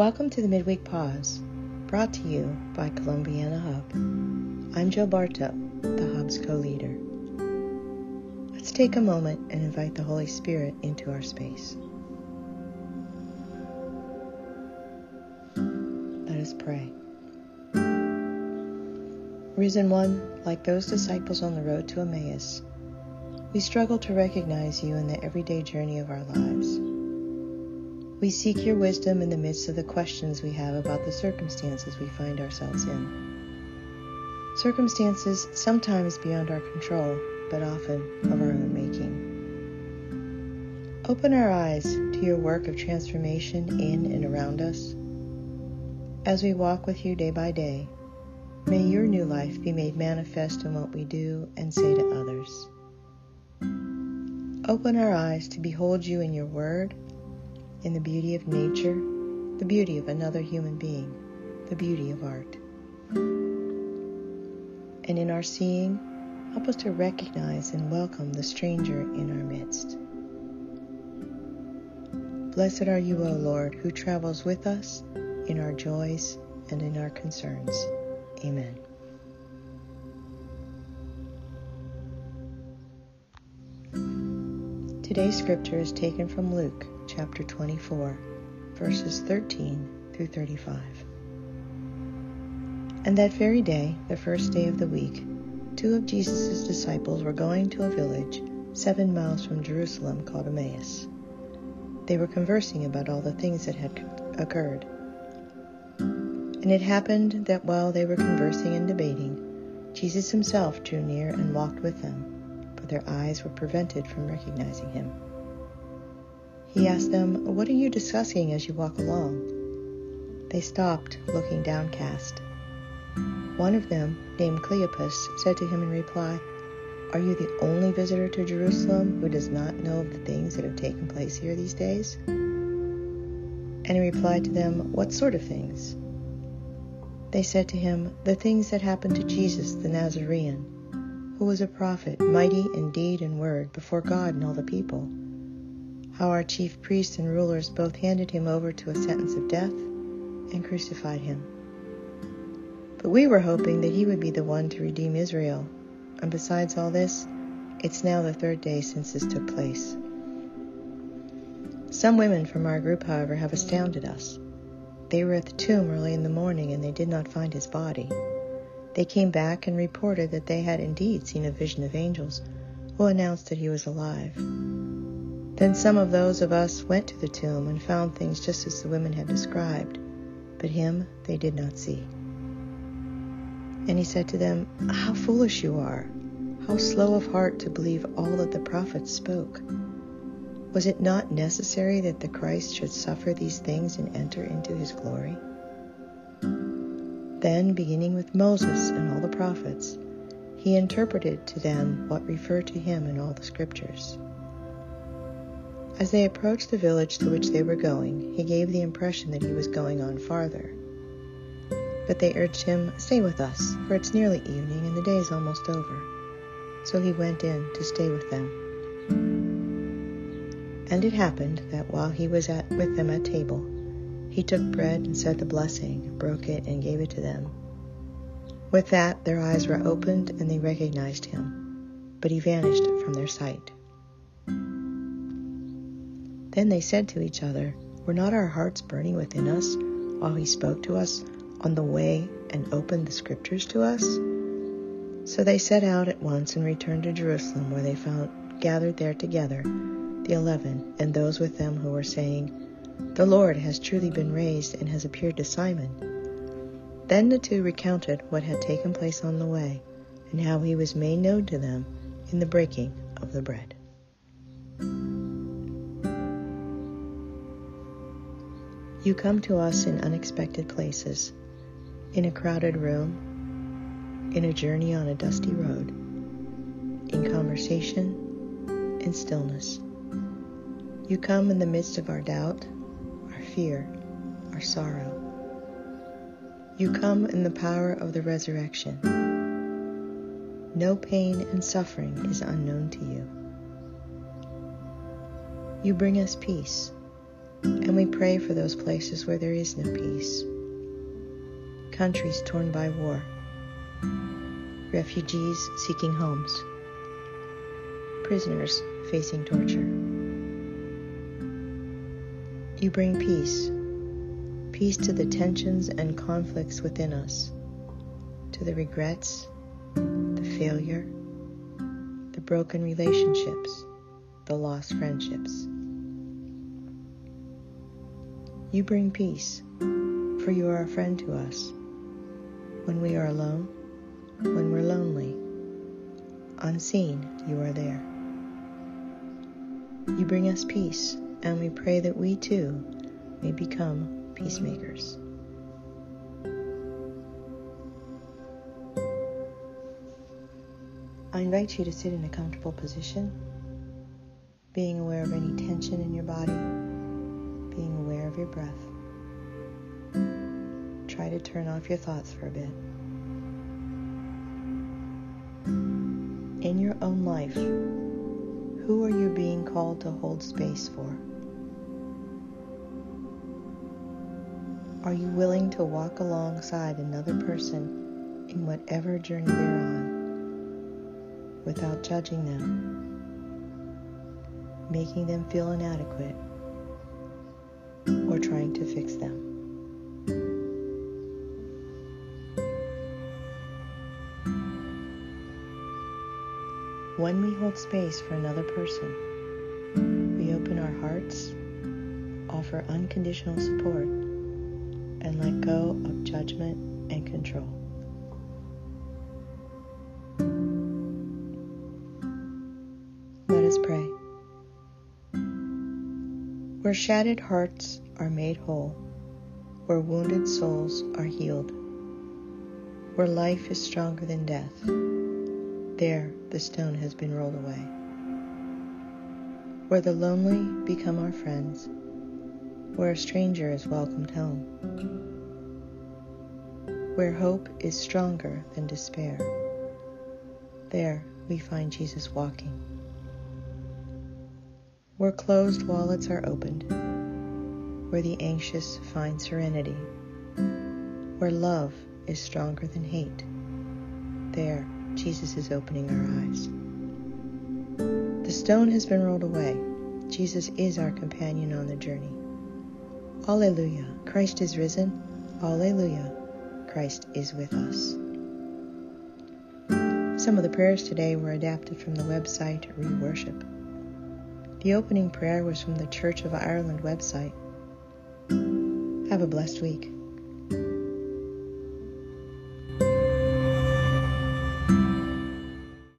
Welcome to the Midweek Pause, brought to you by Columbiana Hub. I'm Joe Bartup, the Hub's co leader. Let's take a moment and invite the Holy Spirit into our space. Let us pray. Risen One, like those disciples on the road to Emmaus, we struggle to recognize you in the everyday journey of our lives. We seek your wisdom in the midst of the questions we have about the circumstances we find ourselves in. Circumstances sometimes beyond our control, but often of our own making. Open our eyes to your work of transformation in and around us. As we walk with you day by day, may your new life be made manifest in what we do and say to others. Open our eyes to behold you in your word in the beauty of nature, the beauty of another human being, the beauty of art. And in our seeing, help us to recognize and welcome the stranger in our midst. Blessed are you, O Lord, who travels with us in our joys and in our concerns. Amen. Today's scripture is taken from Luke chapter 24, verses 13 through 35. And that very day, the first day of the week, two of Jesus' disciples were going to a village seven miles from Jerusalem called Emmaus. They were conversing about all the things that had occurred. And it happened that while they were conversing and debating, Jesus himself drew near and walked with them, their eyes were prevented from recognizing him. He asked them, What are you discussing as you walk along? They stopped, looking downcast. One of them, named Cleopas, said to him in reply, Are you the only visitor to Jerusalem who does not know of the things that have taken place here these days? And he replied to them, What sort of things? They said to him, The things that happened to Jesus the Nazarene, who was a prophet, mighty in deed and word before God and all the people how our chief priests and rulers both handed him over to a sentence of death and crucified him. But we were hoping that he would be the one to redeem Israel. And besides all this, it's now the third day since this took place. Some women from our group, however, have astounded us. They were at the tomb early in the morning and they did not find his body. They came back and reported that they had indeed seen a vision of angels who announced that he was alive. Then some of those of us went to the tomb and found things just as the women had described, but him they did not see. And he said to them, How foolish you are! How slow of heart to believe all that the prophets spoke! Was it not necessary that the Christ should suffer these things and enter into his glory? Then, beginning with Moses and all the prophets, he interpreted to them what referred to him in all the scriptures. As they approached the village to which they were going, he gave the impression that he was going on farther. But they urged him, Stay with us, for it's nearly evening and the day is almost over. So he went in to stay with them. And it happened that while he was at, with them at table, he took bread and said the blessing, broke it, and gave it to them. With that, their eyes were opened and they recognized him, but he vanished from their sight. Then they said to each other, Were not our hearts burning within us while he spoke to us on the way and opened the scriptures to us? So they set out at once and returned to Jerusalem, where they found gathered there together the eleven and those with them who were saying, The Lord has truly been raised and has appeared to Simon. Then the two recounted what had taken place on the way, and how he was made known to them in the breaking of the bread. You come to us in unexpected places, in a crowded room, in a journey on a dusty road, in conversation, in stillness. You come in the midst of our doubt, fear, our sorrow. You come in the power of the resurrection. No pain and suffering is unknown to you. You bring us peace And we pray for those places where there is no peace. Countries torn by war. Refugees seeking homes. Prisoners facing torture. You bring peace. Peace to the tensions and conflicts within us, to the regrets, the failure, the broken relationships, the lost friendships. You bring peace, for you are a friend to us. When we are alone, when we're lonely, unseen, you are there. You bring us peace, and we pray that we too may become peacemakers. I invite you to sit in a comfortable position, being aware of any tension in your body being aware of your breath. Try to turn off your thoughts for a bit. In your own life, who are you being called to hold space for? Are you willing to walk alongside another person in whatever journey they're on without judging them, making them feel inadequate? or trying to fix them. When we hold space for another person, we open our hearts, offer unconditional support, and let go of judgment and control. Let us pray. Where shattered hearts are made whole, where wounded souls are healed, where life is stronger than death, there the stone has been rolled away. Where the lonely become our friends, where a stranger is welcomed home, where hope is stronger than despair, there we find Jesus walking where closed wallets are opened, where the anxious find serenity, where love is stronger than hate. There, Jesus is opening our eyes. The stone has been rolled away. Jesus is our companion on the journey. Alleluia, Christ is risen. Alleluia, Christ is with us. Some of the prayers today were adapted from the website ReWorship. The opening prayer was from the Church of Ireland website. Have a blessed week.